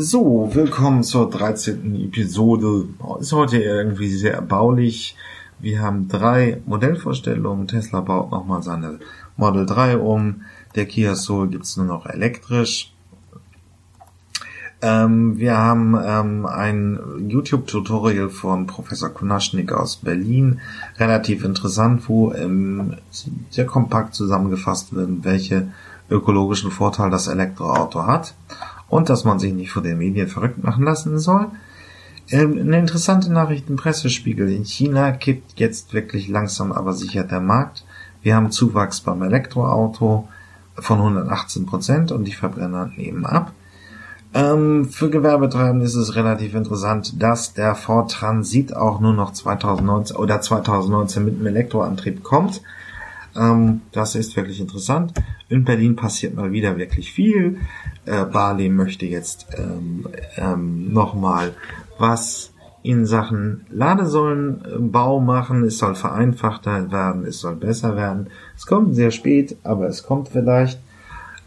So, willkommen zur 13. Episode. Ist heute irgendwie sehr erbaulich. Wir haben drei Modellvorstellungen. Tesla baut nochmal seine Model 3 um. Der Kia Soul gibt's nur noch elektrisch. Ähm, wir haben ähm, ein YouTube-Tutorial von Professor Kunaschnik aus Berlin. Relativ interessant, wo ähm, sehr kompakt zusammengefasst wird, welche ökologischen Vorteile das Elektroauto hat und dass man sich nicht vor den Medien verrückt machen lassen soll. Ähm, eine interessante Nachricht im Pressespiegel. In China kippt jetzt wirklich langsam aber sicher der Markt. Wir haben Zuwachs beim Elektroauto von 118 Prozent und die Verbrenner nehmen ab. Ähm, für Gewerbetreibende ist es relativ interessant, dass der Ford Transit auch nur noch 2019 oder 2019 mit einem Elektroantrieb kommt. Ähm, das ist wirklich interessant. In Berlin passiert mal wieder wirklich viel. Äh, Bali möchte jetzt ähm, ähm, nochmal was in Sachen Ladesäulenbau machen. Es soll vereinfachter werden, es soll besser werden. Es kommt sehr spät, aber es kommt vielleicht.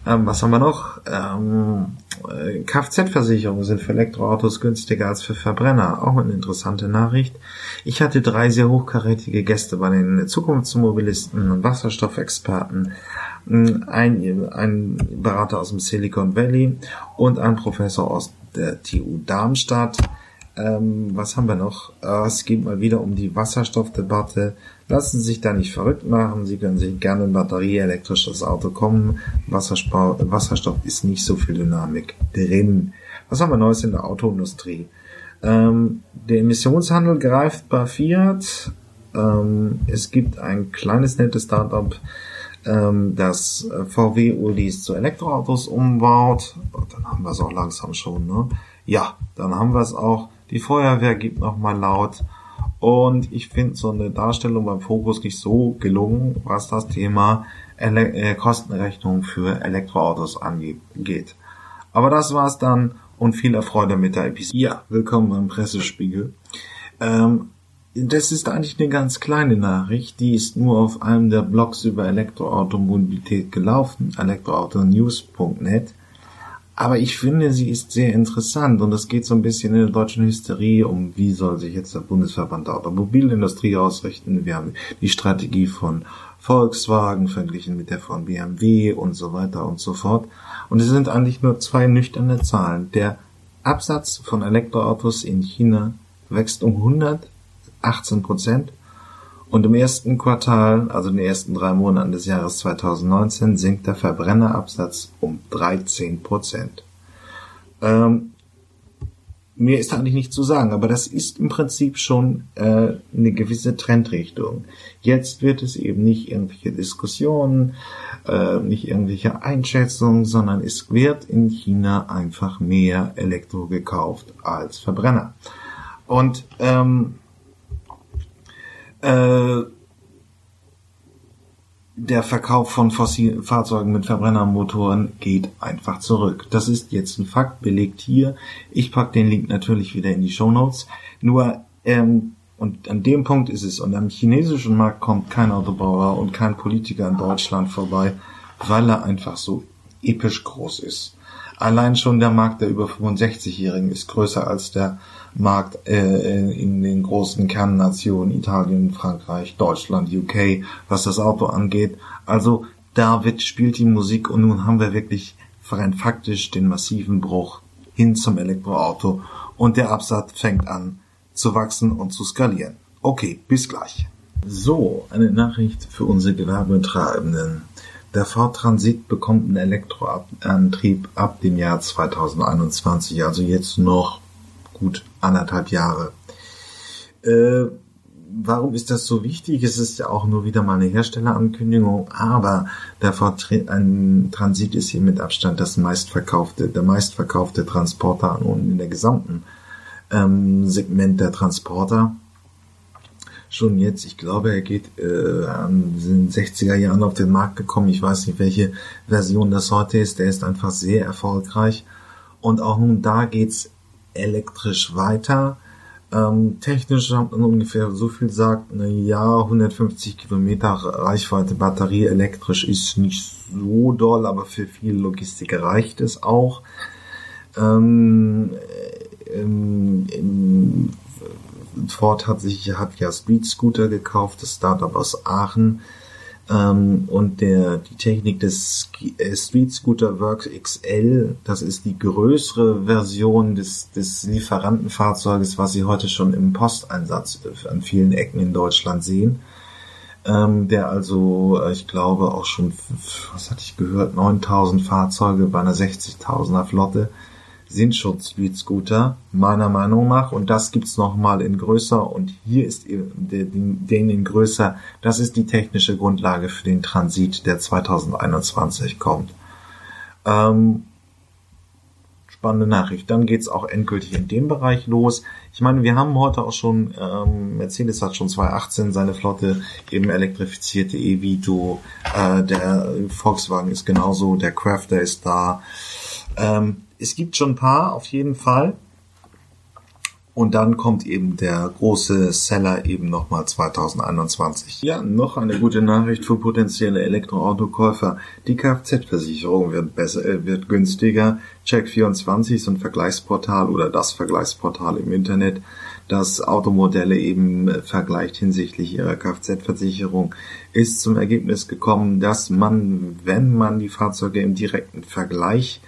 Ähm, was haben wir noch? Ähm, äh, Kfz-Versicherungen sind für Elektroautos günstiger als für Verbrenner. Auch eine interessante Nachricht. Ich hatte drei sehr hochkarätige Gäste bei den Zukunftsmobilisten und Wasserstoffexperten. Mm, ein, ein Berater aus dem Silicon Valley und ein Professor aus der TU Darmstadt. Ähm, was haben wir noch? Äh, es geht mal wieder um die Wasserstoffdebatte. Lassen Sie sich da nicht verrückt machen. Sie können sich gerne ein batterieelektrisches Auto kommen. Wasserstoff, Wasserstoff ist nicht so viel Dynamik drin. Was haben wir Neues in der Autoindustrie? Ähm, der Emissionshandel greift bei Fiat. Ähm, es gibt ein kleines nettes Startup, ähm, das VW Ulis zu Elektroautos umbaut. Und dann haben wir es auch langsam schon. Ne? Ja, dann haben wir es auch. Die Feuerwehr gibt nochmal laut. Und ich finde so eine Darstellung beim Fokus nicht so gelungen, was das Thema Ele äh, Kostenrechnung für Elektroautos angeht. Aber das war's dann und viel Erfreude mit der Episode. Ja, willkommen beim Pressespiegel. Ähm, das ist eigentlich eine ganz kleine Nachricht, die ist nur auf einem der Blogs über Elektroautomobilität gelaufen, elektroautonews.net. Aber ich finde, sie ist sehr interessant und es geht so ein bisschen in der deutschen Hysterie um, wie soll sich jetzt der Bundesverband der Automobilindustrie ausrichten. Wir haben die Strategie von Volkswagen verglichen mit der von BMW und so weiter und so fort. Und es sind eigentlich nur zwei nüchterne Zahlen. Der Absatz von Elektroautos in China wächst um 118 Prozent und im ersten Quartal, also in den ersten drei Monaten des Jahres 2019, sinkt der Verbrennerabsatz um 13 Prozent. Ähm, mir ist eigentlich nicht zu sagen, aber das ist im Prinzip schon äh, eine gewisse Trendrichtung. Jetzt wird es eben nicht irgendwelche Diskussionen, äh, nicht irgendwelche Einschätzungen, sondern es wird in China einfach mehr Elektro gekauft als Verbrenner. Und ähm, äh, der Verkauf von fossilen Fahrzeugen mit Verbrennermotoren geht einfach zurück. Das ist jetzt ein Fakt, belegt hier. Ich pack den Link natürlich wieder in die Show Notes. Nur, ähm, und an dem Punkt ist es, und am chinesischen Markt kommt kein Autobauer und kein Politiker in Deutschland vorbei, weil er einfach so episch groß ist. Allein schon der Markt der über 65-Jährigen ist größer als der Markt äh, in den großen Kernnationen Italien, Frankreich, Deutschland, UK, was das Auto angeht. Also David spielt die Musik und nun haben wir wirklich rein faktisch den massiven Bruch hin zum Elektroauto und der Absatz fängt an zu wachsen und zu skalieren. Okay, bis gleich. So, eine Nachricht für unsere Gewerbetreibenden. Der Ford Transit bekommt einen Elektroantrieb ab dem Jahr 2021, also jetzt noch gut anderthalb Jahre. Äh, warum ist das so wichtig? Es ist ja auch nur wieder mal eine Herstellerankündigung, aber der Transit ist hier mit Abstand das meistverkaufte, der meistverkaufte Transporter in der gesamten ähm, Segment der Transporter. Schon jetzt, ich glaube, er geht äh, an den 60er Jahren auf den Markt gekommen. Ich weiß nicht, welche Version das heute ist. Der ist einfach sehr erfolgreich. Und auch nun da geht's elektrisch weiter. Ähm, technisch hat man ungefähr so viel sagt, na ja, 150 Kilometer Reichweite Batterie elektrisch ist nicht so doll, aber für viele Logistiker reicht es auch. Ähm, ähm, im, Ford hat sich hat ja Street Scooter gekauft, das Startup aus Aachen. Ähm, und der, die Technik des äh, Street Scooter Works XL, das ist die größere Version des, des Lieferantenfahrzeuges, was Sie heute schon im Posteinsatz an vielen Ecken in Deutschland sehen. Ähm, der also, äh, ich glaube, auch schon, was hatte ich gehört, 9000 Fahrzeuge bei einer 60.000er Flotte sind schon Scooter, meiner Meinung nach. Und das gibt's noch mal in größer. Und hier ist den in größer. Das ist die technische Grundlage für den Transit, der 2021 kommt. Ähm, spannende Nachricht. Dann geht's auch endgültig in dem Bereich los. Ich meine, wir haben heute auch schon, ähm, Mercedes hat schon 2018 seine Flotte eben elektrifizierte E-Vito. Äh, der Volkswagen ist genauso, der Crafter ist da. Ähm, es gibt schon ein paar auf jeden Fall. Und dann kommt eben der große Seller eben nochmal 2021. Ja, noch eine gute Nachricht für potenzielle Elektroautokäufer. Die Kfz-Versicherung wird besser, äh, wird günstiger. Check24 ist ein Vergleichsportal oder das Vergleichsportal im Internet, das Automodelle eben äh, vergleicht hinsichtlich ihrer Kfz-Versicherung, ist zum Ergebnis gekommen, dass man, wenn man die Fahrzeuge im direkten Vergleich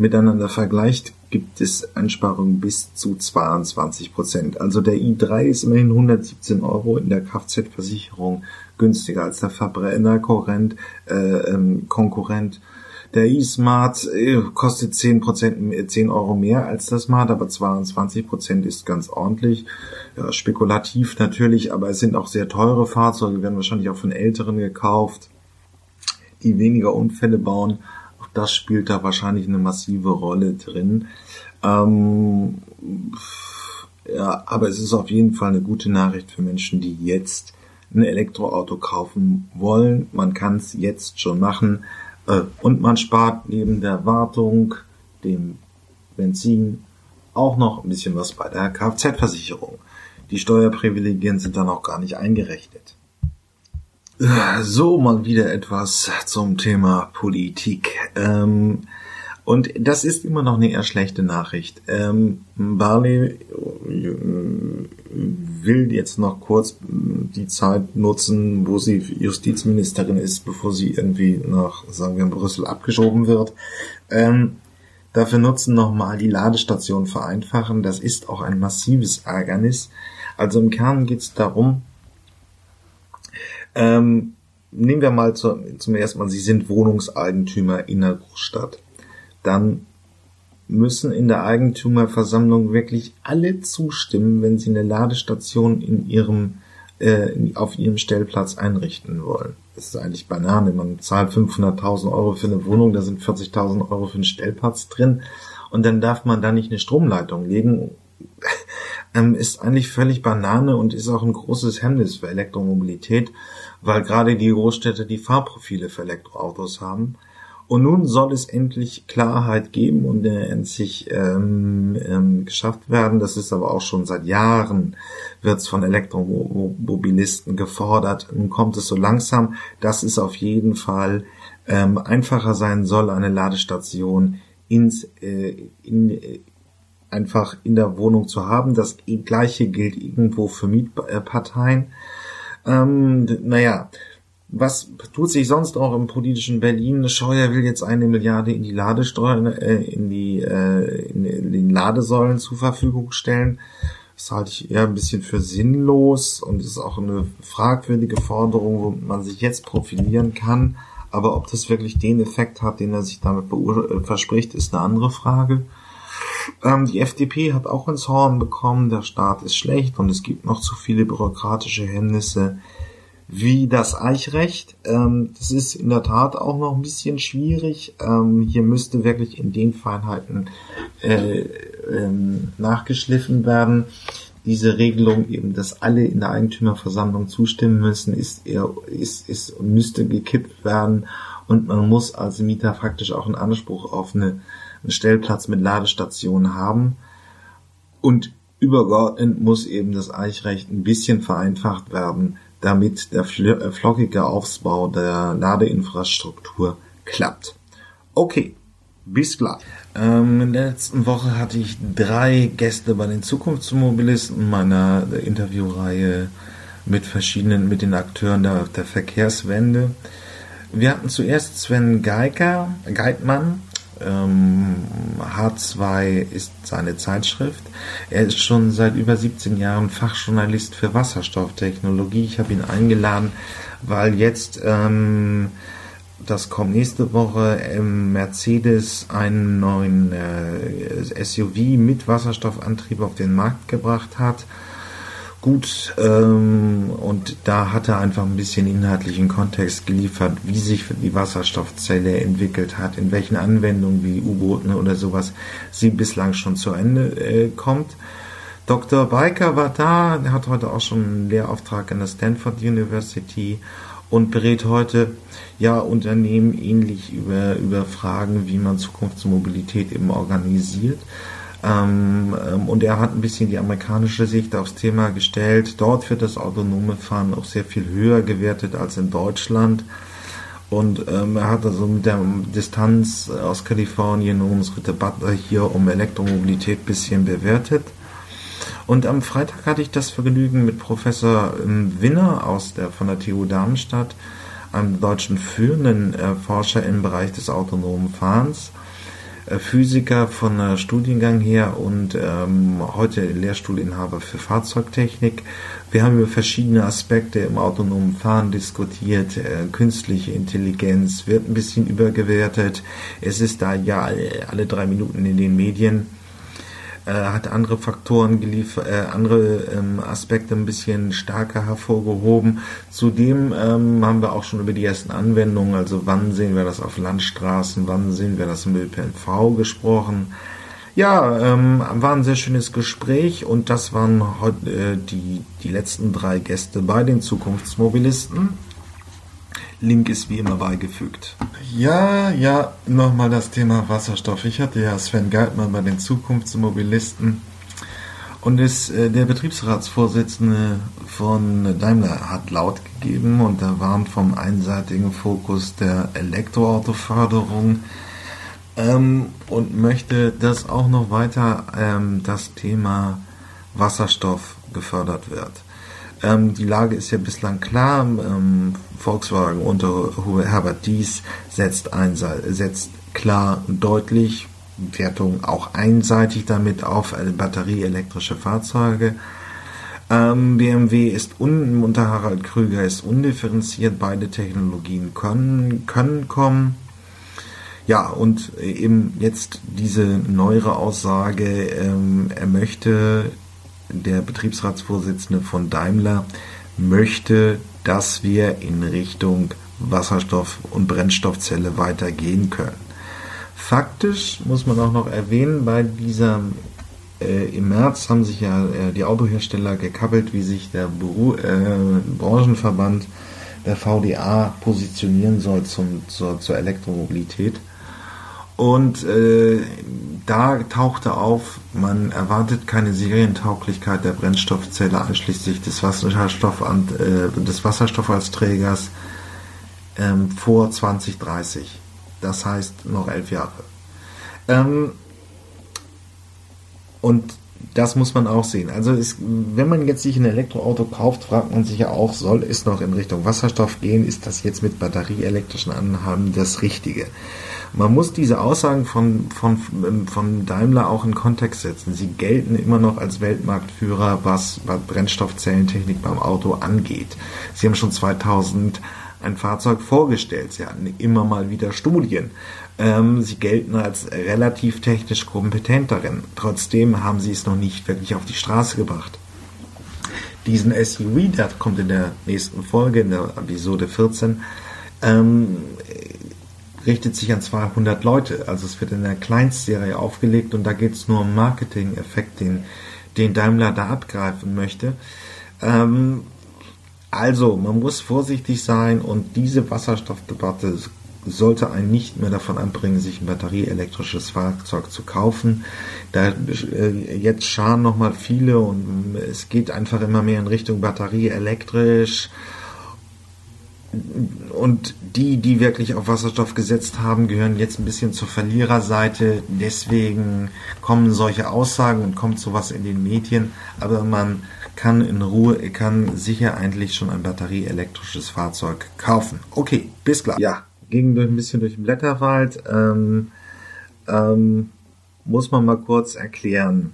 miteinander vergleicht, gibt es Einsparungen bis zu 22 Prozent. Also der i3 ist immerhin 117 Euro in der Kfz-Versicherung günstiger als der Verbrenner-Konkurrent. Äh, ähm, Konkurrent. Der e-Smart äh, kostet 10 Prozent, 10 Euro mehr als das Smart, aber 22 Prozent ist ganz ordentlich. Ja, spekulativ natürlich, aber es sind auch sehr teure Fahrzeuge, werden wahrscheinlich auch von Älteren gekauft, die weniger Unfälle bauen das spielt da wahrscheinlich eine massive Rolle drin. Ähm, ja, aber es ist auf jeden Fall eine gute Nachricht für Menschen, die jetzt ein Elektroauto kaufen wollen. Man kann es jetzt schon machen äh, und man spart neben der Wartung, dem Benzin auch noch ein bisschen was bei der Kfz-Versicherung. Die Steuerprivilegien sind dann auch gar nicht eingerechnet. So, mal wieder etwas zum Thema Politik. Ähm, und das ist immer noch eine eher schlechte Nachricht. Ähm, Barley äh, will jetzt noch kurz die Zeit nutzen, wo sie Justizministerin ist, bevor sie irgendwie nach, sagen wir, Brüssel abgeschoben wird. Ähm, dafür nutzen nochmal die Ladestation vereinfachen. Das ist auch ein massives Ärgernis. Also im Kern geht es darum, ähm, nehmen wir mal zu, zum ersten Mal, Sie sind Wohnungseigentümer in der Großstadt. Dann müssen in der Eigentümerversammlung wirklich alle zustimmen, wenn Sie eine Ladestation in Ihrem äh, auf Ihrem Stellplatz einrichten wollen. Das ist eigentlich Banane. Man zahlt 500.000 Euro für eine Wohnung, da sind 40.000 Euro für einen Stellplatz drin und dann darf man da nicht eine Stromleitung legen. Ähm, ist eigentlich völlig Banane und ist auch ein großes Hemmnis für Elektromobilität weil gerade die Großstädte die Fahrprofile für Elektroautos haben. Und nun soll es endlich Klarheit geben und äh, endlich ähm, ähm, geschafft werden. Das ist aber auch schon seit Jahren, wird es von Elektromobilisten gefordert. Nun kommt es so langsam, dass es auf jeden Fall ähm, einfacher sein soll, eine Ladestation ins, äh, in, äh, einfach in der Wohnung zu haben. Das gleiche gilt irgendwo für Mietparteien. Ähm, naja, was tut sich sonst auch im politischen Berlin? Scheuer will jetzt eine Milliarde in die Ladesteuer, äh, in die äh, in, den Ladesäulen zur Verfügung stellen. Das halte ich eher ein bisschen für sinnlos und ist auch eine fragwürdige Forderung, wo man sich jetzt profilieren kann. Aber ob das wirklich den Effekt hat, den er sich damit äh, verspricht, ist eine andere Frage. Ähm, die FDP hat auch ins Horn bekommen, der Staat ist schlecht und es gibt noch zu viele bürokratische Hemmnisse wie das Eichrecht. Ähm, das ist in der Tat auch noch ein bisschen schwierig. Ähm, hier müsste wirklich in den Feinheiten äh, ähm, nachgeschliffen werden. Diese Regelung eben, dass alle in der Eigentümerversammlung zustimmen müssen, ist eher, ist, ist, müsste gekippt werden und man muss als Mieter faktisch auch einen Anspruch auf eine einen Stellplatz mit Ladestation haben. Und übergeordnet muss eben das Eichrecht ein bisschen vereinfacht werden, damit der äh, flockige Aufbau der Ladeinfrastruktur klappt. Okay, Bis gleich. Ähm, in der letzten Woche hatte ich drei Gäste bei den Zukunftsmobilisten meiner Interviewreihe mit verschiedenen, mit den Akteuren der, der Verkehrswende. Wir hatten zuerst Sven Geiger, Geitmann, ähm, H2 ist seine Zeitschrift. Er ist schon seit über 17 Jahren Fachjournalist für Wasserstofftechnologie. Ich habe ihn eingeladen, weil jetzt, ähm, das kommt nächste Woche, ähm, Mercedes einen neuen äh, SUV mit Wasserstoffantrieb auf den Markt gebracht hat gut ähm, und da hat er einfach ein bisschen inhaltlichen Kontext geliefert, wie sich die Wasserstoffzelle entwickelt hat, in welchen Anwendungen wie U-Booten oder sowas sie bislang schon zu Ende äh, kommt. Dr. Biker war da, der hat heute auch schon einen Lehrauftrag an der Stanford University und berät heute ja Unternehmen ähnlich über, über Fragen, wie man Zukunftsmobilität eben organisiert. Ähm, ähm, und er hat ein bisschen die amerikanische Sicht aufs Thema gestellt. Dort wird das autonome Fahren auch sehr viel höher gewertet als in Deutschland. Und ähm, er hat also mit der Distanz aus Kalifornien unsere Debatte hier um Elektromobilität bisschen bewertet. Und am Freitag hatte ich das Vergnügen mit Professor ähm, Winner aus der, von der TU Darmstadt, einem deutschen führenden äh, Forscher im Bereich des autonomen Fahrens, äh, Physiker von der Studiengang her und ähm, heute Lehrstuhlinhaber für Fahrzeugtechnik. Wir haben über verschiedene Aspekte im autonomen Fahren diskutiert. Äh, künstliche Intelligenz wird ein bisschen übergewertet. Es ist da ja alle, alle drei Minuten in den Medien äh, hat andere Faktoren geliefert, äh, andere ähm, Aspekte ein bisschen stärker hervorgehoben. Zudem ähm, haben wir auch schon über die ersten Anwendungen, also wann sehen wir das auf Landstraßen, wann sehen wir das im ÖPNV gesprochen. Ja, ähm, war ein sehr schönes Gespräch und das waren heute äh, die, die letzten drei Gäste bei den Zukunftsmobilisten. Link ist wie immer beigefügt. Ja, ja, nochmal das Thema Wasserstoff. Ich hatte ja Sven Geitmann bei den Zukunftsmobilisten und ist äh, der Betriebsratsvorsitzende von Daimler hat laut gegeben und da warnt vom einseitigen Fokus der Elektroautoförderung ähm, und möchte, dass auch noch weiter ähm, das Thema Wasserstoff gefördert wird. Ähm, die Lage ist ja bislang klar. Ähm, Volkswagen unter Herbert Dies setzt, setzt klar und deutlich Wertung auch einseitig damit auf batterieelektrische Fahrzeuge. Ähm, BMW ist un, unter Harald Krüger ist undifferenziert. Beide Technologien können, können kommen. Ja, und eben jetzt diese neuere Aussage, ähm, er möchte der Betriebsratsvorsitzende von Daimler möchte, dass wir in Richtung Wasserstoff- und Brennstoffzelle weitergehen können. Faktisch muss man auch noch erwähnen, bei dieser äh, im März haben sich ja äh, die Autohersteller gekappelt, wie sich der Beru äh, Branchenverband der VDA positionieren soll zum, zur, zur Elektromobilität. Und äh, da tauchte auf, man erwartet keine Serientauglichkeit der Brennstoffzelle einschließlich des, Wasserstoff äh, des Wasserstoffalsträgers ähm, vor 2030. Das heißt noch elf Jahre. Ähm, und das muss man auch sehen. Also ist, wenn man jetzt sich ein Elektroauto kauft, fragt man sich ja auch, soll es noch in Richtung Wasserstoff gehen? Ist das jetzt mit batterieelektrischen Anhaben das Richtige? Man muss diese Aussagen von, von, von Daimler auch in Kontext setzen. Sie gelten immer noch als Weltmarktführer, was Brennstoffzellentechnik beim Auto angeht. Sie haben schon 2000 ein Fahrzeug vorgestellt. Sie hatten immer mal wieder Studien. Ähm, sie gelten als relativ technisch kompetent darin. Trotzdem haben sie es noch nicht wirklich auf die Straße gebracht. Diesen SUV, der kommt in der nächsten Folge, in der Episode 14, ähm, richtet sich an 200 Leute. Also es wird in der Kleinstserie aufgelegt und da geht es nur um Marketing-Effekt, den, den Daimler da abgreifen möchte. Ähm, also, man muss vorsichtig sein und diese Wasserstoffdebatte sollte einen nicht mehr davon anbringen, sich ein batterieelektrisches Fahrzeug zu kaufen. Da äh, jetzt scharen nochmal viele und es geht einfach immer mehr in Richtung batterieelektrisch und die, die wirklich auf Wasserstoff gesetzt haben, gehören jetzt ein bisschen zur Verliererseite. Deswegen kommen solche Aussagen und kommt sowas in den Medien. Aber man kann in Ruhe, kann sicher eigentlich schon ein batterieelektrisches Fahrzeug kaufen. Okay, bis gleich. Ja, ging durch ein bisschen durch den Blätterwald. Ähm, ähm, muss man mal kurz erklären.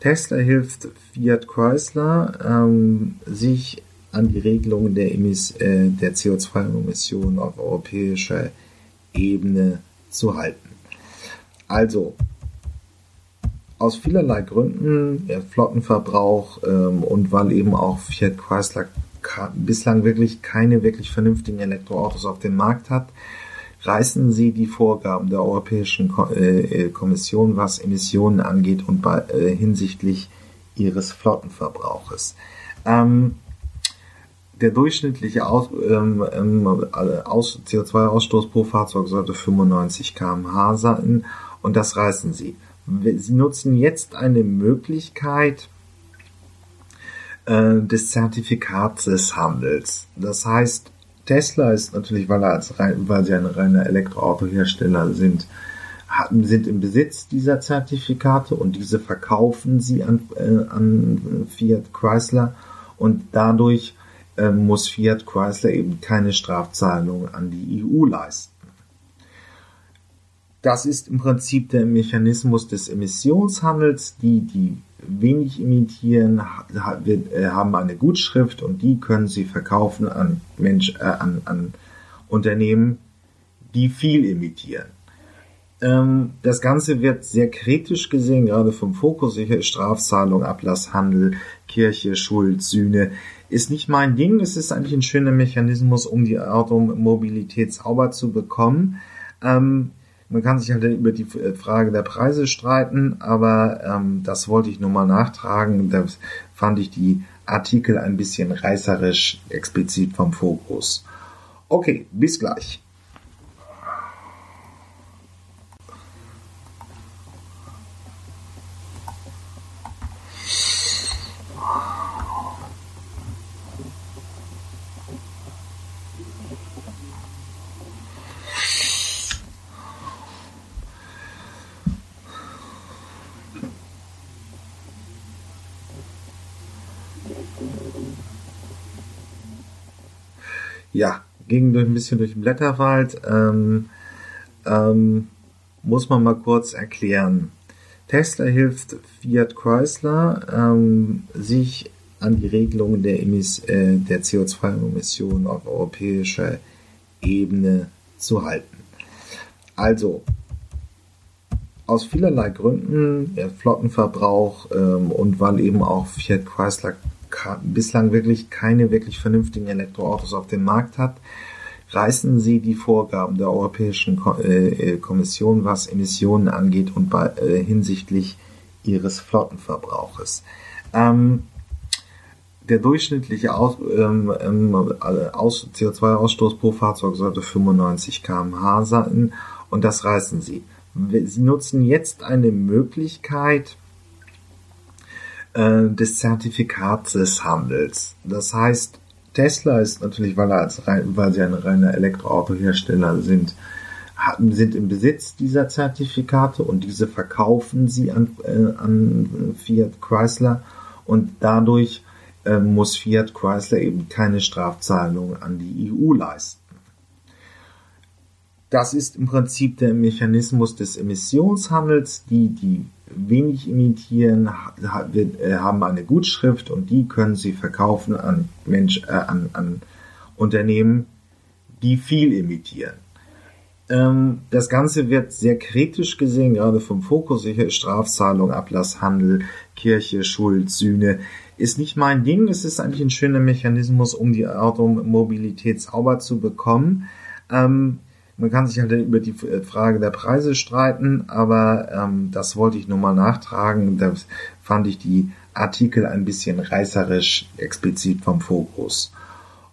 Tesla hilft Fiat Chrysler, ähm, sich an die Regelungen der, äh, der CO2-Emissionen auf europäischer Ebene zu halten. Also, aus vielerlei Gründen, Flottenverbrauch ähm, und weil eben auch Fiat Chrysler bislang wirklich keine wirklich vernünftigen Elektroautos auf dem Markt hat, reißen sie die Vorgaben der Europäischen äh, äh, Kommission, was Emissionen angeht und bei, äh, hinsichtlich ihres Flottenverbrauches. Ähm, der durchschnittliche Aus, ähm, ähm Aus, CO2-Ausstoß pro Fahrzeug sollte 95 km/h sein und das reißen sie. Sie nutzen jetzt eine Möglichkeit äh, des Zertifikatshandels. Das heißt, Tesla ist natürlich, weil, er als weil sie ein reiner Elektroautohersteller sind, sind im Besitz dieser Zertifikate und diese verkaufen sie an, äh, an Fiat Chrysler und dadurch äh, muss Fiat Chrysler eben keine Strafzahlung an die EU leisten. Das ist im Prinzip der Mechanismus des Emissionshandels. Die, die wenig imitieren, äh, haben eine Gutschrift und die können sie verkaufen an, Mensch, äh, an, an Unternehmen, die viel imitieren. Ähm, das Ganze wird sehr kritisch gesehen, gerade vom Fokus sicher Strafzahlung, Ablasshandel, Kirche, Schuld, Sühne. Ist nicht mein Ding. Es ist eigentlich ein schöner Mechanismus, um die Automobilität sauber zu bekommen. Ähm, man kann sich halt über die äh, Frage der Preise streiten, aber ähm, das wollte ich nur mal nachtragen. Da fand ich die Artikel ein bisschen reißerisch explizit vom Fokus. Okay, bis gleich. ja, ging durch ein bisschen durch den Blätterwald. Ähm, ähm, muss man mal kurz erklären. Tesla hilft Fiat Chrysler, ähm, sich an die Regelungen der, äh, der CO2-Emissionen auf europäischer Ebene zu halten. Also, aus vielerlei Gründen, der Flottenverbrauch ähm, und weil eben auch Fiat Chrysler bislang wirklich keine wirklich vernünftigen Elektroautos auf dem Markt hat, reißen sie die Vorgaben der Europäischen äh, äh, Kommission, was Emissionen angeht und bei, äh, hinsichtlich ihres Flottenverbrauches. Ähm, der durchschnittliche Aus, ähm, ähm Aus, CO2-Ausstoß pro Fahrzeug sollte 95 km/h sein und das reißen sie. Sie nutzen jetzt eine Möglichkeit, äh, des Zertifikatshandels. Das heißt, Tesla ist natürlich, weil, er als weil sie ein reiner Elektroautohersteller sind, sind im Besitz dieser Zertifikate und diese verkaufen sie an, äh, an Fiat Chrysler und dadurch äh, muss Fiat Chrysler eben keine Strafzahlung an die EU leisten. Das ist im Prinzip der Mechanismus des Emissionshandels. Die, die wenig imitieren, äh, haben eine Gutschrift und die können sie verkaufen an Mensch, äh, an, an Unternehmen, die viel imitieren. Ähm, das Ganze wird sehr kritisch gesehen, gerade vom Fokus Strafzahlung, Ablasshandel, Kirche, Schuld, Sühne. Ist nicht mein Ding. Es ist eigentlich ein schöner Mechanismus, um die Automobilität sauber zu bekommen. Ähm, man kann sich halt über die äh, Frage der Preise streiten, aber ähm, das wollte ich nur mal nachtragen. Da fand ich die Artikel ein bisschen reißerisch explizit vom Fokus.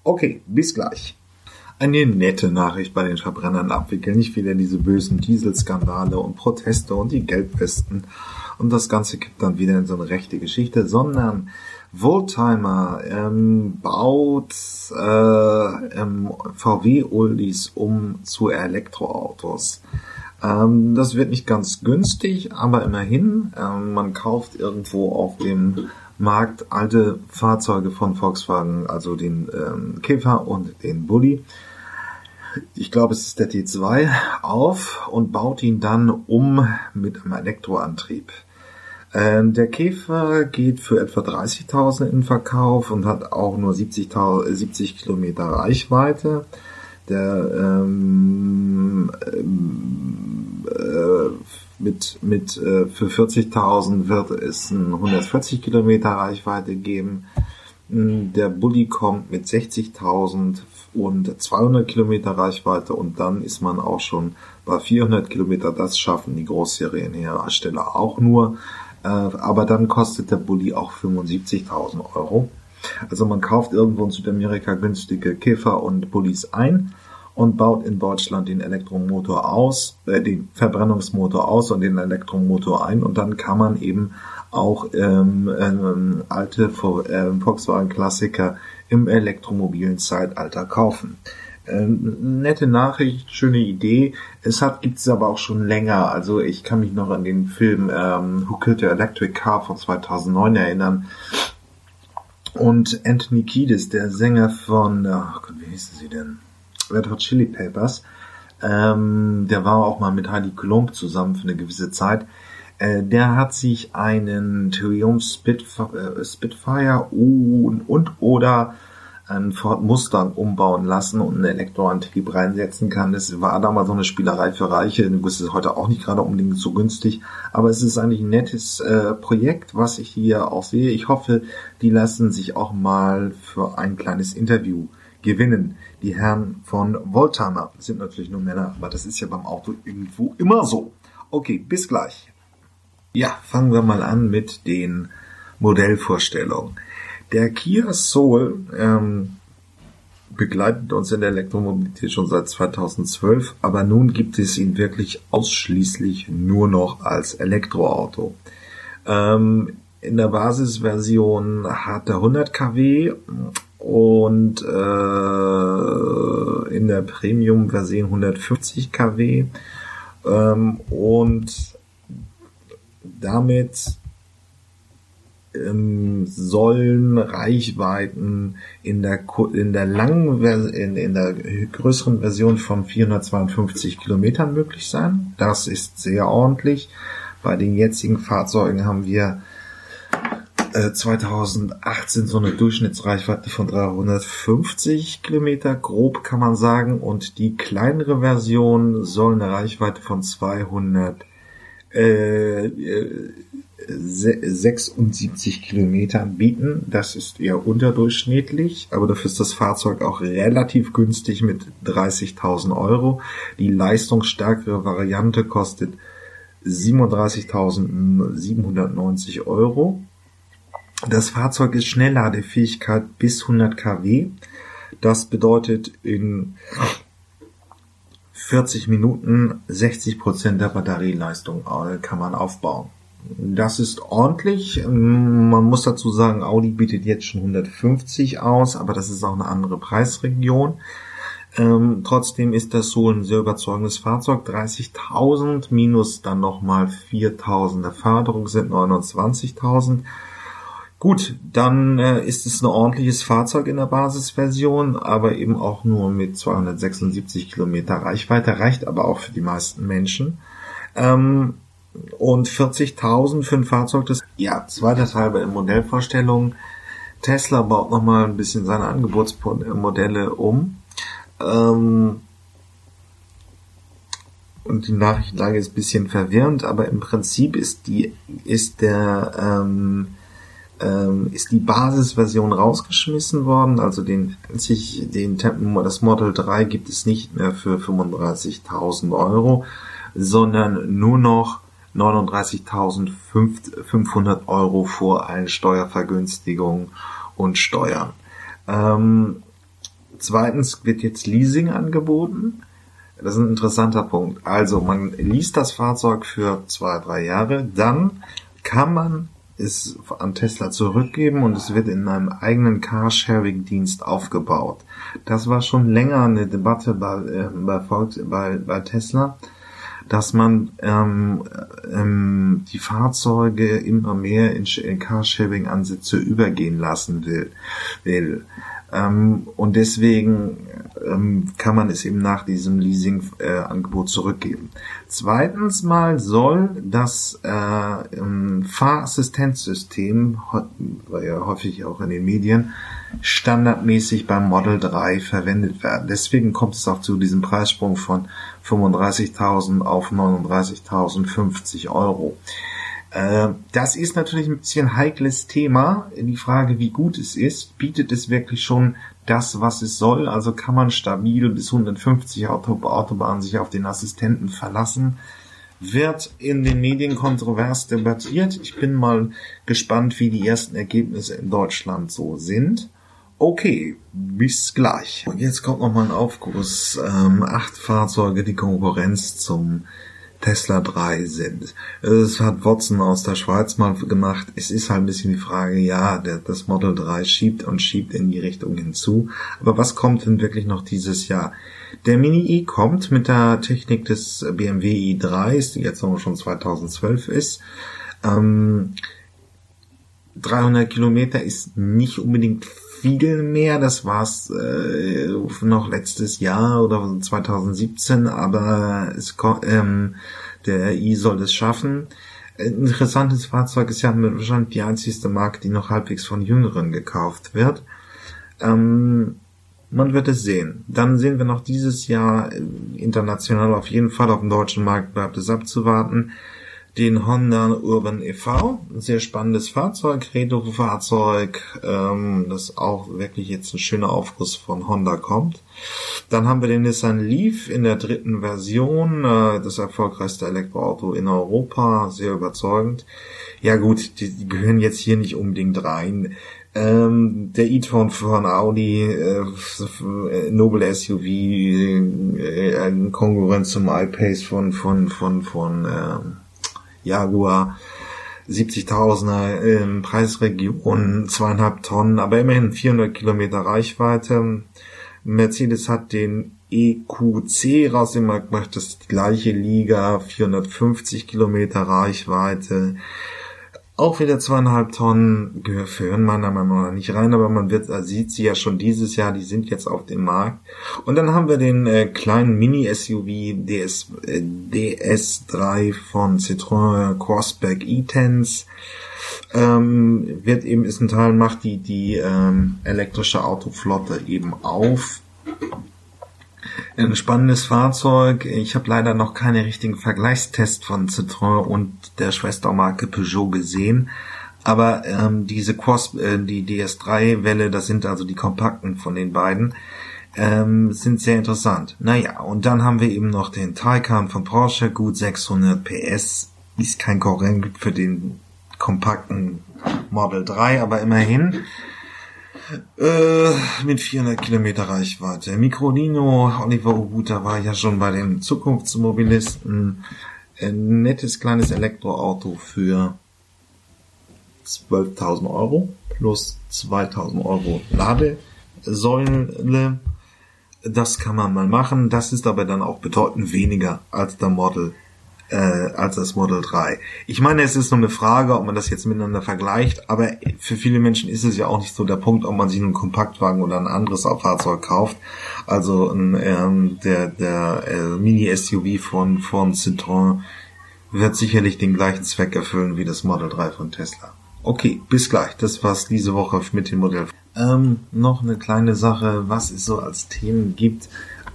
Okay, bis gleich. Eine nette Nachricht bei den Verbrennern abwickeln, nicht wieder diese bösen Dieselskandale und Proteste und die Gelbwesten und das Ganze kippt dann wieder in so eine rechte Geschichte, sondern Voltimer ähm, baut äh, ähm, VW-Uldis um zu Elektroautos. Ähm, das wird nicht ganz günstig, aber immerhin, ähm, man kauft irgendwo auf dem Markt alte Fahrzeuge von Volkswagen, also den ähm, Käfer und den Bulli. Ich glaube, es ist der T2 auf und baut ihn dann um mit einem Elektroantrieb. Ähm, der Käfer geht für etwa 30.000 in Verkauf und hat auch nur 70, 70 Kilometer Reichweite. Der ähm, äh, mit mit äh, für 40.000 wird es ein 140 Kilometer Reichweite geben. Hm, der Bulli kommt mit 60.000 und 200 Kilometer Reichweite und dann ist man auch schon bei 400 Kilometer. Das schaffen die Großserienhersteller auch nur. Äh, aber dann kostet der Bulli auch 75.000 Euro. Also man kauft irgendwo in Südamerika günstige Käfer und Bullis ein und baut in Deutschland den Elektromotor aus, äh, den Verbrennungsmotor aus und den Elektromotor ein und dann kann man eben auch ähm, ähm, alte äh, Volkswagen-Klassiker im elektromobilen Zeitalter kaufen. Ähm, nette Nachricht, schöne Idee. Es hat gibt's aber auch schon länger. Also ich kann mich noch an den Film ähm, Who Killed the Electric Car von 2009 erinnern. Und Anthony Kiedis, der Sänger von, ach Gott, wie hießen sie denn? Red Hot Chili Peppers, ähm, der war auch mal mit Heidi Klum zusammen für eine gewisse Zeit. Äh, der hat sich einen Triumph Spitfire, äh, Spitfire und, und oder einen Ford Mustang umbauen lassen und einen Elektroantrieb reinsetzen kann. Das war damals so eine Spielerei für Reiche. Du ist es heute auch nicht gerade unbedingt so günstig. Aber es ist eigentlich ein nettes äh, Projekt, was ich hier auch sehe. Ich hoffe, die lassen sich auch mal für ein kleines Interview gewinnen. Die Herren von Voltana sind natürlich nur Männer, aber das ist ja beim Auto irgendwo immer so. Okay, bis gleich. Ja, fangen wir mal an mit den Modellvorstellungen. Der Kia Soul ähm, begleitet uns in der Elektromobilität schon seit 2012, aber nun gibt es ihn wirklich ausschließlich nur noch als Elektroauto. Ähm, in der Basisversion hat er 100 kW und äh, in der Premium-Version 150 kW ähm, und damit ähm, sollen Reichweiten in der in der langen in, in der größeren Version von 452 Kilometern möglich sein. Das ist sehr ordentlich. Bei den jetzigen Fahrzeugen haben wir 2018 äh, so eine Durchschnittsreichweite von 350 Kilometer, grob kann man sagen, und die kleinere Version soll eine Reichweite von 200 äh, 76 Kilometern bieten. Das ist eher unterdurchschnittlich, aber dafür ist das Fahrzeug auch relativ günstig mit 30.000 Euro. Die leistungsstärkere Variante kostet 37.790 Euro. Das Fahrzeug ist Schnellladefähigkeit bis 100 kW. Das bedeutet in 40 Minuten 60 Prozent der Batterieleistung äh, kann man aufbauen. Das ist ordentlich. Man muss dazu sagen, Audi bietet jetzt schon 150 aus, aber das ist auch eine andere Preisregion. Ähm, trotzdem ist das so ein sehr überzeugendes Fahrzeug. 30.000 minus dann nochmal 4.000 der Förderung sind 29.000. Gut, dann äh, ist es ein ordentliches Fahrzeug in der Basisversion, aber eben auch nur mit 276 Kilometer Reichweite, reicht aber auch für die meisten Menschen. Ähm, und 40.000 für ein Fahrzeug, das, ja, zweitehalbe in Modellvorstellungen. Tesla baut nochmal ein bisschen seine Angebotsmodelle um. Ähm, und die Nachrichtenlage ist ein bisschen verwirrend, aber im Prinzip ist die, ist der, ähm, ähm, ist die Basisversion rausgeschmissen worden, also den, den, das Model 3 gibt es nicht mehr für 35.000 Euro, sondern nur noch 39.500 Euro vor allen Steuervergünstigungen und Steuern. Ähm, zweitens wird jetzt Leasing angeboten. Das ist ein interessanter Punkt. Also man liest das Fahrzeug für zwei, drei Jahre, dann kann man es an Tesla zurückgeben und es wird in einem eigenen Carsharing-Dienst aufgebaut. Das war schon länger eine Debatte bei, äh, bei, bei, bei Tesla, dass man ähm, ähm, die Fahrzeuge immer mehr in, in Carsharing-Ansätze übergehen lassen will. will. Ähm, und deswegen ähm, kann man es eben nach diesem Leasing-Angebot äh, zurückgeben. Zweitens mal soll das äh, ähm, Fahrassistenzsystem, häufig auch in den Medien, standardmäßig beim Model 3 verwendet werden. Deswegen kommt es auch zu diesem Preissprung von 35.000 auf 39.050 Euro. Äh, das ist natürlich ein bisschen heikles Thema. Die Frage, wie gut es ist, bietet es wirklich schon das, was es soll? Also kann man stabil bis 150 Autobahnen sich auf den Assistenten verlassen? Wird in den Medien kontrovers debattiert. Ich bin mal gespannt, wie die ersten Ergebnisse in Deutschland so sind. Okay, bis gleich. Und jetzt kommt noch mal ein Aufguss. Ähm, acht Fahrzeuge, die Konkurrenz zum Tesla 3 sind. Es hat Watson aus der Schweiz mal gemacht. Es ist halt ein bisschen die Frage, ja, der, das Model 3 schiebt und schiebt in die Richtung hinzu. Aber was kommt denn wirklich noch dieses Jahr? Der Mini E kommt mit der Technik des BMW i3, die jetzt noch schon 2012 ist. Ähm, 300 Kilometer ist nicht unbedingt viel mehr. Das war's äh, noch letztes Jahr oder 2017, aber es ähm, der I soll es schaffen. Interessantes Fahrzeug ist ja wahrscheinlich die einzigste Marke, die noch halbwegs von Jüngeren gekauft wird. Ähm, man wird es sehen. Dann sehen wir noch dieses Jahr äh, international auf jeden Fall auf dem deutschen Markt bleibt es abzuwarten den Honda Urban e.V. Ein sehr spannendes Fahrzeug, Retro-Fahrzeug, ähm, das auch wirklich jetzt ein schöner Aufguss von Honda kommt. Dann haben wir den Nissan Leaf in der dritten Version, äh, das erfolgreichste Elektroauto in Europa, sehr überzeugend. Ja gut, die, die gehören jetzt hier nicht unbedingt rein. Ähm, der e-tron von Audi, äh, Noble SUV, äh, Konkurrenz zum iPace von von von von äh, Jaguar 70.000er in Preisregion, zweieinhalb Tonnen, aber immerhin 400 Kilometer Reichweite. Mercedes hat den EQC rausgemacht, das ist die gleiche Liga, 450 Kilometer Reichweite. Auch wieder zweieinhalb Tonnen gehören meiner Meinung nach nicht rein, aber man wird, sieht sie ja schon dieses Jahr, die sind jetzt auf dem Markt. Und dann haben wir den äh, kleinen Mini-SUV DS, äh, DS3 von Citroën Crossback E-Tense. Ähm, wird eben, ist ein Teil, macht die, die ähm, elektrische Autoflotte eben auf ein spannendes Fahrzeug. Ich habe leider noch keine richtigen Vergleichstests von Citroën und der Schwestermarke Peugeot gesehen. Aber ähm, diese Cross, äh, die DS3-Welle, das sind also die kompakten von den beiden, ähm, sind sehr interessant. Naja, und dann haben wir eben noch den Taycan von Porsche, gut 600 PS, ist kein Konkurrent für den kompakten Model 3, aber immerhin. Äh, mit 400 Kilometer Reichweite. Microlino, Oliver Obuta war ja schon bei den Zukunftsmobilisten. Ein nettes kleines Elektroauto für 12.000 Euro plus 2.000 Euro Ladesäule. Das kann man mal machen. Das ist aber dann auch bedeutend weniger als der Model äh, als das Model 3. Ich meine, es ist nur eine Frage, ob man das jetzt miteinander vergleicht, aber für viele Menschen ist es ja auch nicht so der Punkt, ob man sich einen Kompaktwagen oder ein anderes Fahrzeug kauft. Also ein, ähm, der, der äh, Mini-SUV von, von Citroën wird sicherlich den gleichen Zweck erfüllen wie das Model 3 von Tesla. Okay, bis gleich. Das war's diese Woche mit dem Modell. Ähm, noch eine kleine Sache, was es so als Themen gibt.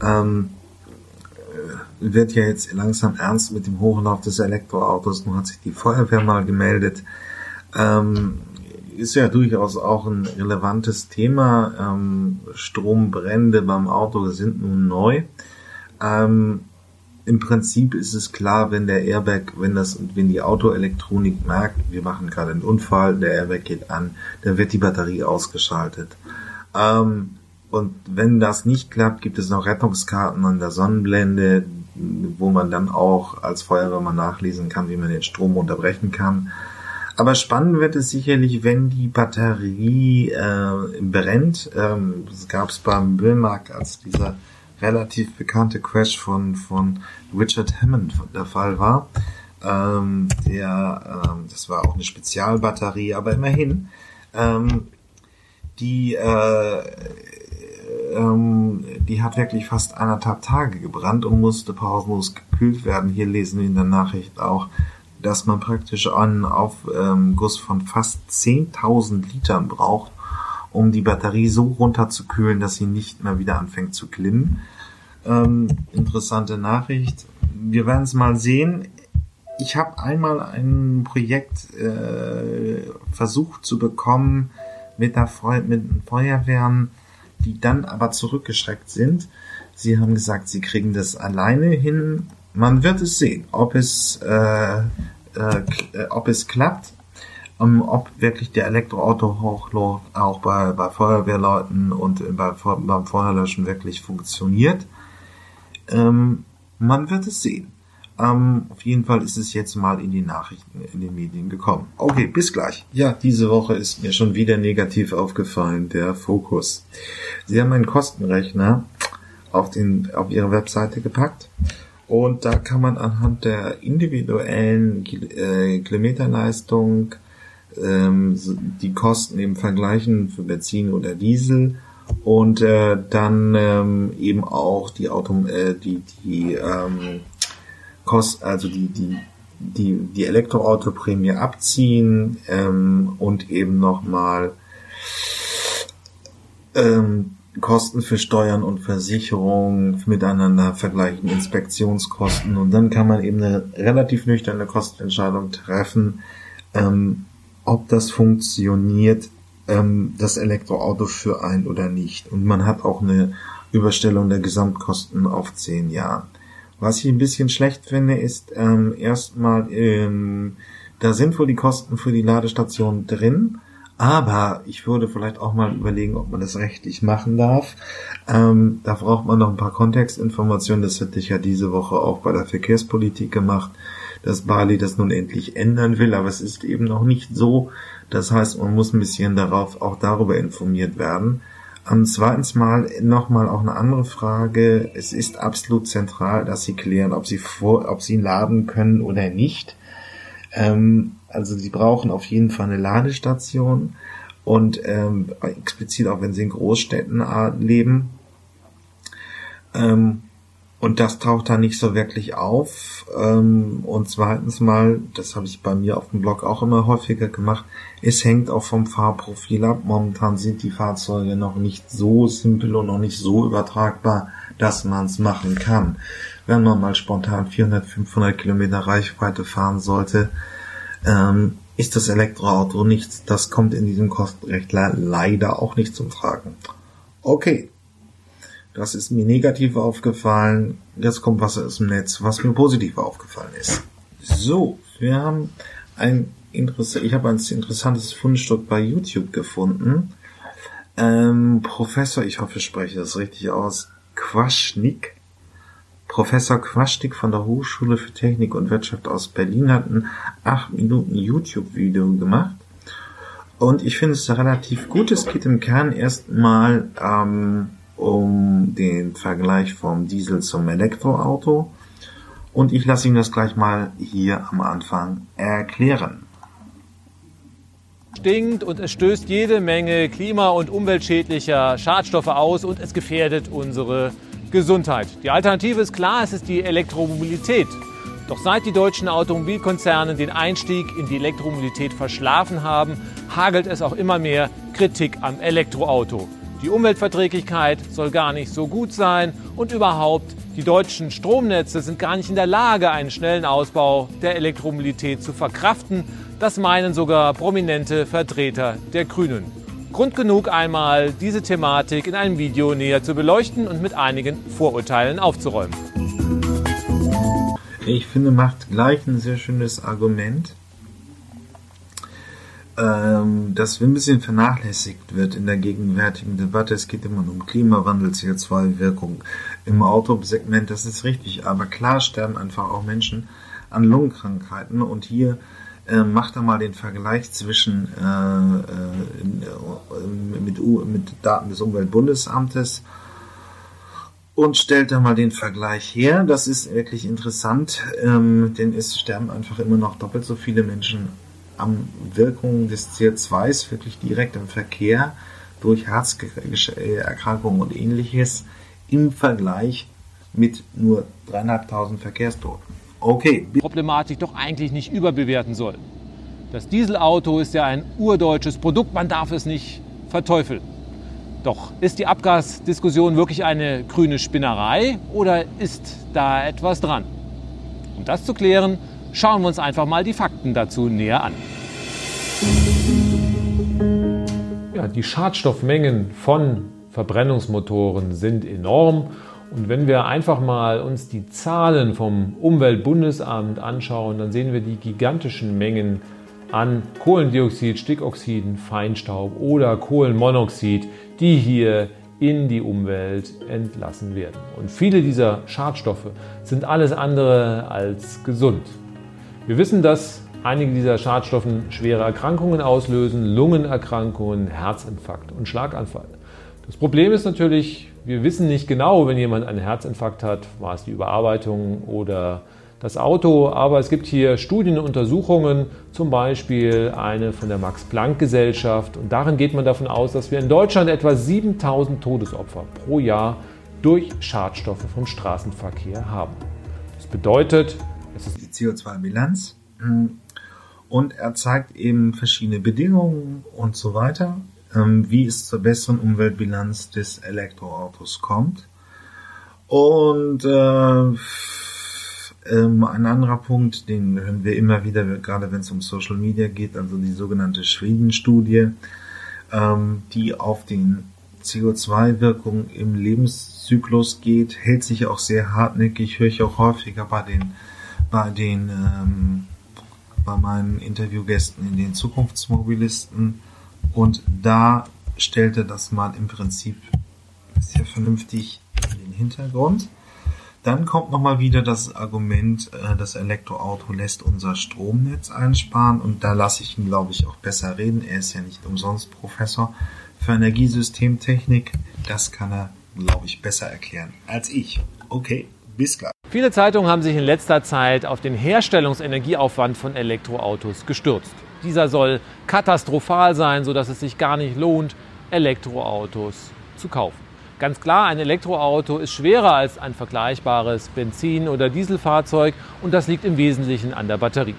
Ähm, wird ja jetzt langsam ernst mit dem Hochlauf des Elektroautos. Nun hat sich die Feuerwehr mal gemeldet. Ähm, ist ja durchaus auch ein relevantes Thema. Ähm, Strombrände beim Auto sind nun neu. Ähm, Im Prinzip ist es klar, wenn der Airbag, wenn das, wenn die Autoelektronik merkt, wir machen gerade einen Unfall, der Airbag geht an, dann wird die Batterie ausgeschaltet. Ähm, und wenn das nicht klappt, gibt es noch Rettungskarten an der Sonnenblende, wo man dann auch als Feuerwehrmann nachlesen kann, wie man den Strom unterbrechen kann. Aber spannend wird es sicherlich, wenn die Batterie äh, brennt. Ähm, das gab es beim Billmarkt, als dieser relativ bekannte Crash von, von Richard Hammond der Fall war. Ähm, der, ähm, das war auch eine Spezialbatterie, aber immerhin. Ähm, die, äh, ähm, die hat wirklich fast anderthalb Tage gebrannt und musste pausenlos gekühlt werden. Hier lesen wir in der Nachricht auch, dass man praktisch einen Aufguss von fast 10.000 Litern braucht, um die Batterie so runterzukühlen, dass sie nicht mehr wieder anfängt zu klimmen. Ähm, interessante Nachricht. Wir werden es mal sehen. Ich habe einmal ein Projekt äh, versucht zu bekommen mit, der Feu mit Feuerwehren, die dann aber zurückgeschreckt sind. Sie haben gesagt, sie kriegen das alleine hin. Man wird es sehen, ob es, äh, äh, äh ob es klappt, ähm, ob wirklich der Elektroauto auch bei, bei Feuerwehrleuten und bei, beim Feuerlöschen wirklich funktioniert. Ähm, man wird es sehen. Ähm, auf jeden Fall ist es jetzt mal in die Nachrichten, in den Medien gekommen. Okay, bis gleich. Ja, diese Woche ist mir schon wieder negativ aufgefallen, der Fokus. Sie haben einen Kostenrechner auf, den, auf ihre Webseite gepackt und da kann man anhand der individuellen äh, Kilometerleistung ähm, die Kosten eben vergleichen für Benzin oder Diesel und äh, dann ähm, eben auch die Auto äh, die die ähm, Kost also die die die die Elektroautoprämie abziehen ähm, und eben nochmal ähm, Kosten für Steuern und Versicherung miteinander vergleichen, Inspektionskosten und dann kann man eben eine relativ nüchterne Kostenentscheidung treffen, ähm, ob das funktioniert, ähm, das Elektroauto für ein oder nicht. Und man hat auch eine Überstellung der Gesamtkosten auf zehn Jahre. Was ich ein bisschen schlecht finde, ist ähm, erstmal, ähm, da sind wohl die Kosten für die Ladestation drin, aber ich würde vielleicht auch mal überlegen, ob man das rechtlich machen darf. Ähm, da braucht man noch ein paar Kontextinformationen. Das hätte ich ja diese Woche auch bei der Verkehrspolitik gemacht, dass Bali das nun endlich ändern will, aber es ist eben noch nicht so, das heißt, man muss ein bisschen darauf, auch darüber informiert werden. Am zweitens Mal nochmal auch eine andere Frage. Es ist absolut zentral, dass Sie klären, ob Sie vor, ob Sie laden können oder nicht. Ähm, also Sie brauchen auf jeden Fall eine Ladestation und ähm, explizit auch wenn Sie in Großstädten leben. Ähm, und das taucht da nicht so wirklich auf. Ähm, und zweitens mal, das habe ich bei mir auf dem Blog auch immer häufiger gemacht, es hängt auch vom Fahrprofil ab. Momentan sind die Fahrzeuge noch nicht so simpel und noch nicht so übertragbar, dass man es machen kann. Wenn man mal spontan 400, 500 Kilometer Reichweite fahren sollte, ähm, ist das Elektroauto nichts. Das kommt in diesem Kostenrecht leider auch nicht zum Tragen. Okay, das ist mir negativ aufgefallen. Jetzt kommt was aus dem Netz, was mir positiv aufgefallen ist. So, wir haben ein Interesse, ich habe ein interessantes Fundstück bei YouTube gefunden. Ähm, Professor, ich hoffe, ich spreche das richtig aus, Quaschnik, Professor Quaschnik von der Hochschule für Technik und Wirtschaft aus Berlin hat ein 8 Minuten YouTube-Video gemacht. Und ich finde es relativ gut. Es geht im Kern erstmal ähm, um den Vergleich vom Diesel zum Elektroauto. Und ich lasse Ihnen das gleich mal hier am Anfang erklären. Stinkt und es stößt jede Menge klima- und umweltschädlicher Schadstoffe aus und es gefährdet unsere Gesundheit. Die Alternative ist klar, es ist die Elektromobilität. Doch seit die deutschen Automobilkonzerne den Einstieg in die Elektromobilität verschlafen haben, hagelt es auch immer mehr Kritik am Elektroauto. Die Umweltverträglichkeit soll gar nicht so gut sein und überhaupt, die deutschen Stromnetze sind gar nicht in der Lage, einen schnellen Ausbau der Elektromobilität zu verkraften. Das meinen sogar prominente Vertreter der Grünen. Grund genug einmal, diese Thematik in einem Video näher zu beleuchten und mit einigen Vorurteilen aufzuräumen. Ich finde, macht gleich ein sehr schönes Argument ähm, das ein bisschen vernachlässigt wird in der gegenwärtigen Debatte. Es geht immer um Klimawandel, CO2-Wirkung im Autosegment, das ist richtig. Aber klar sterben einfach auch Menschen an Lungenkrankheiten und hier äh, macht da mal den Vergleich zwischen äh, äh, mit, mit Daten des Umweltbundesamtes und stellt da mal den Vergleich her. Das ist wirklich interessant, ähm, denn es sterben einfach immer noch doppelt so viele Menschen an Wirkungen des CO2s wirklich direkt im Verkehr durch Herzerkrankungen und ähnliches im Vergleich mit nur dreieinhalbtausend Verkehrstoten. Okay. Problematik doch eigentlich nicht überbewerten soll. Das Dieselauto ist ja ein urdeutsches Produkt, man darf es nicht verteufeln. Doch ist die Abgasdiskussion wirklich eine grüne Spinnerei oder ist da etwas dran? Um das zu klären, schauen wir uns einfach mal die Fakten dazu näher an. Ja, die Schadstoffmengen von Verbrennungsmotoren sind enorm. Und wenn wir einfach mal uns die Zahlen vom Umweltbundesamt anschauen, dann sehen wir die gigantischen Mengen an Kohlendioxid, Stickoxiden, Feinstaub oder Kohlenmonoxid, die hier in die Umwelt entlassen werden. Und viele dieser Schadstoffe sind alles andere als gesund. Wir wissen, dass einige dieser Schadstoffe schwere Erkrankungen auslösen, Lungenerkrankungen, Herzinfarkt und Schlaganfall. Das Problem ist natürlich, wir wissen nicht genau, wenn jemand einen Herzinfarkt hat, war es die Überarbeitung oder das Auto, aber es gibt hier Studien und Untersuchungen, zum Beispiel eine von der Max-Planck-Gesellschaft. Und darin geht man davon aus, dass wir in Deutschland etwa 7000 Todesopfer pro Jahr durch Schadstoffe vom Straßenverkehr haben. Das bedeutet, es ist die CO2-Bilanz hm, und er zeigt eben verschiedene Bedingungen und so weiter, ähm, wie es zur besseren Umweltbilanz des Elektroautos kommt. Und äh, ähm, ein anderer Punkt, den hören wir immer wieder, gerade wenn es um Social Media geht, also die sogenannte Schweden-Studie, ähm, die auf den CO2-Wirkung im Lebenszyklus geht, hält sich auch sehr hartnäckig, höre ich auch häufiger bei den, bei den, ähm, bei meinen Interviewgästen in den Zukunftsmobilisten. Und da stellte das mal im Prinzip sehr vernünftig in den Hintergrund. Dann kommt nochmal wieder das Argument, äh, das Elektroauto lässt unser Stromnetz einsparen und da lasse ich ihn, glaube ich, auch besser reden. Er ist ja nicht umsonst Professor für Energiesystemtechnik. Das kann er, glaube ich, besser erklären als ich. Okay, bis gleich. Viele Zeitungen haben sich in letzter Zeit auf den Herstellungsenergieaufwand von Elektroautos gestürzt. Dieser soll katastrophal sein, sodass es sich gar nicht lohnt, Elektroautos zu kaufen. Ganz klar, ein Elektroauto ist schwerer als ein vergleichbares Benzin- oder Dieselfahrzeug und das liegt im Wesentlichen an der Batterie.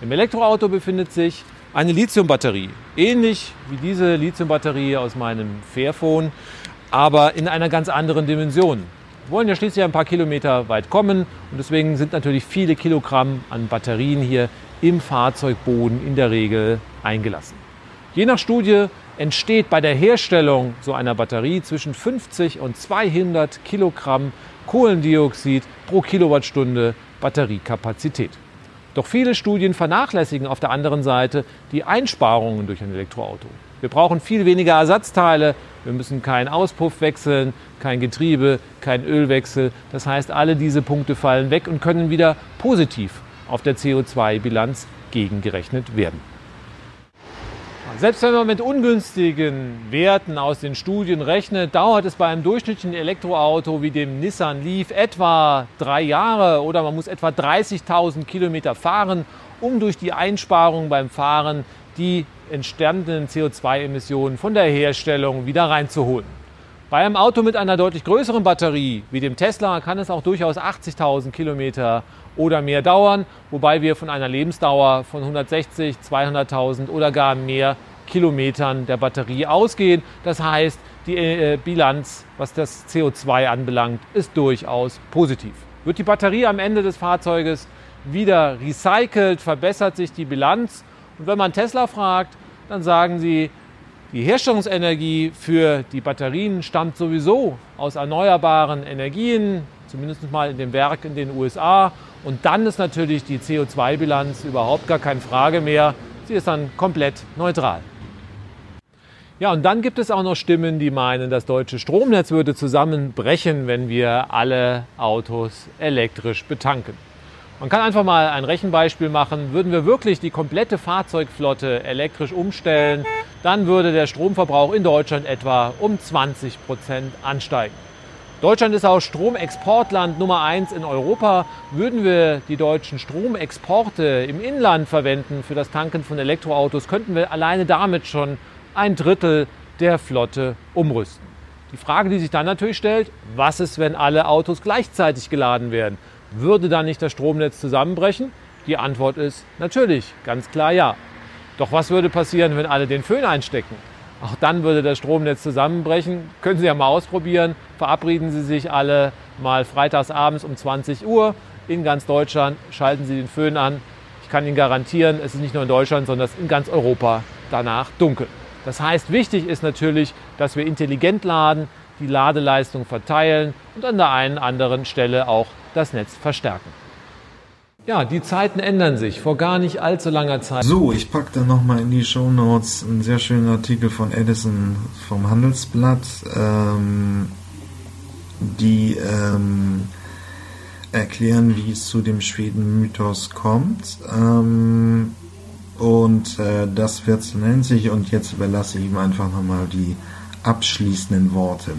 Im Elektroauto befindet sich eine Lithiumbatterie, ähnlich wie diese Lithiumbatterie aus meinem Fairphone, aber in einer ganz anderen Dimension. Wollen ja schließlich ein paar Kilometer weit kommen und deswegen sind natürlich viele Kilogramm an Batterien hier im Fahrzeugboden in der Regel eingelassen. Je nach Studie entsteht bei der Herstellung so einer Batterie zwischen 50 und 200 Kilogramm Kohlendioxid pro Kilowattstunde Batteriekapazität. Doch viele Studien vernachlässigen auf der anderen Seite die Einsparungen durch ein Elektroauto. Wir brauchen viel weniger Ersatzteile, wir müssen keinen Auspuff wechseln, kein Getriebe, kein Ölwechsel. Das heißt, alle diese Punkte fallen weg und können wieder positiv auf der CO2-Bilanz gegengerechnet werden. Selbst wenn man mit ungünstigen Werten aus den Studien rechnet, dauert es bei einem durchschnittlichen Elektroauto wie dem Nissan Leaf etwa drei Jahre oder man muss etwa 30.000 Kilometer fahren, um durch die Einsparungen beim Fahren die entstandenen CO2-Emissionen von der Herstellung wieder reinzuholen. Bei einem Auto mit einer deutlich größeren Batterie wie dem Tesla kann es auch durchaus 80.000 Kilometer oder mehr dauern, wobei wir von einer Lebensdauer von 160, 200.000 oder gar mehr Kilometern der Batterie ausgehen. Das heißt, die äh, Bilanz, was das CO2 anbelangt, ist durchaus positiv. Wird die Batterie am Ende des Fahrzeuges wieder recycelt, verbessert sich die Bilanz. Und wenn man Tesla fragt, dann sagen sie, die Herstellungsenergie für die Batterien stammt sowieso aus erneuerbaren Energien, zumindest mal in dem Werk in den USA. Und dann ist natürlich die CO2-Bilanz überhaupt gar keine Frage mehr. Sie ist dann komplett neutral. Ja, und dann gibt es auch noch Stimmen, die meinen, das deutsche Stromnetz würde zusammenbrechen, wenn wir alle Autos elektrisch betanken. Man kann einfach mal ein Rechenbeispiel machen. Würden wir wirklich die komplette Fahrzeugflotte elektrisch umstellen, dann würde der Stromverbrauch in Deutschland etwa um 20 Prozent ansteigen. Deutschland ist auch Stromexportland Nummer eins in Europa. Würden wir die deutschen Stromexporte im Inland verwenden für das Tanken von Elektroautos, könnten wir alleine damit schon ein Drittel der Flotte umrüsten. Die Frage, die sich dann natürlich stellt, was ist, wenn alle Autos gleichzeitig geladen werden? Würde dann nicht das Stromnetz zusammenbrechen? Die Antwort ist natürlich, ganz klar ja. Doch was würde passieren, wenn alle den Föhn einstecken? Auch dann würde das Stromnetz zusammenbrechen. Können Sie ja mal ausprobieren. Verabreden Sie sich alle mal freitags abends um 20 Uhr in ganz Deutschland. Schalten Sie den Föhn an. Ich kann Ihnen garantieren, es ist nicht nur in Deutschland, sondern es ist in ganz Europa danach dunkel. Das heißt, wichtig ist natürlich, dass wir intelligent laden, die Ladeleistung verteilen und an der einen anderen Stelle auch das Netz verstärken. Ja, die Zeiten ändern sich vor gar nicht allzu langer Zeit. So, ich packe da nochmal in die Show Notes einen sehr schönen Artikel von Edison vom Handelsblatt, ähm, die ähm, erklären, wie es zu dem Schweden-Mythos kommt. Ähm, und äh, das wird nennt sich und jetzt überlasse ich ihm einfach nochmal die abschließenden Worte.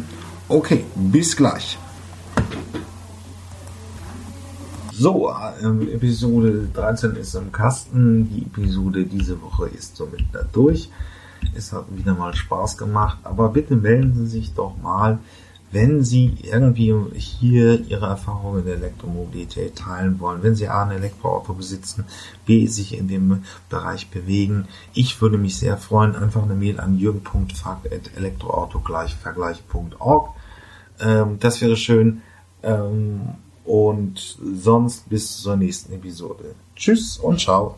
Okay, bis gleich. So, ähm, Episode 13 ist im Kasten. Die Episode diese Woche ist somit da durch. Es hat wieder mal Spaß gemacht, aber bitte melden Sie sich doch mal, wenn Sie irgendwie hier Ihre Erfahrungen in der Elektromobilität teilen wollen, wenn Sie A, ein Elektroauto besitzen, B, sich in dem Bereich bewegen. Ich würde mich sehr freuen, einfach eine Mail an jürgen.fuck.elektroauto-vergleich.org. Ähm, das wäre schön. Ähm, und sonst bis zur nächsten Episode. Tschüss und ciao.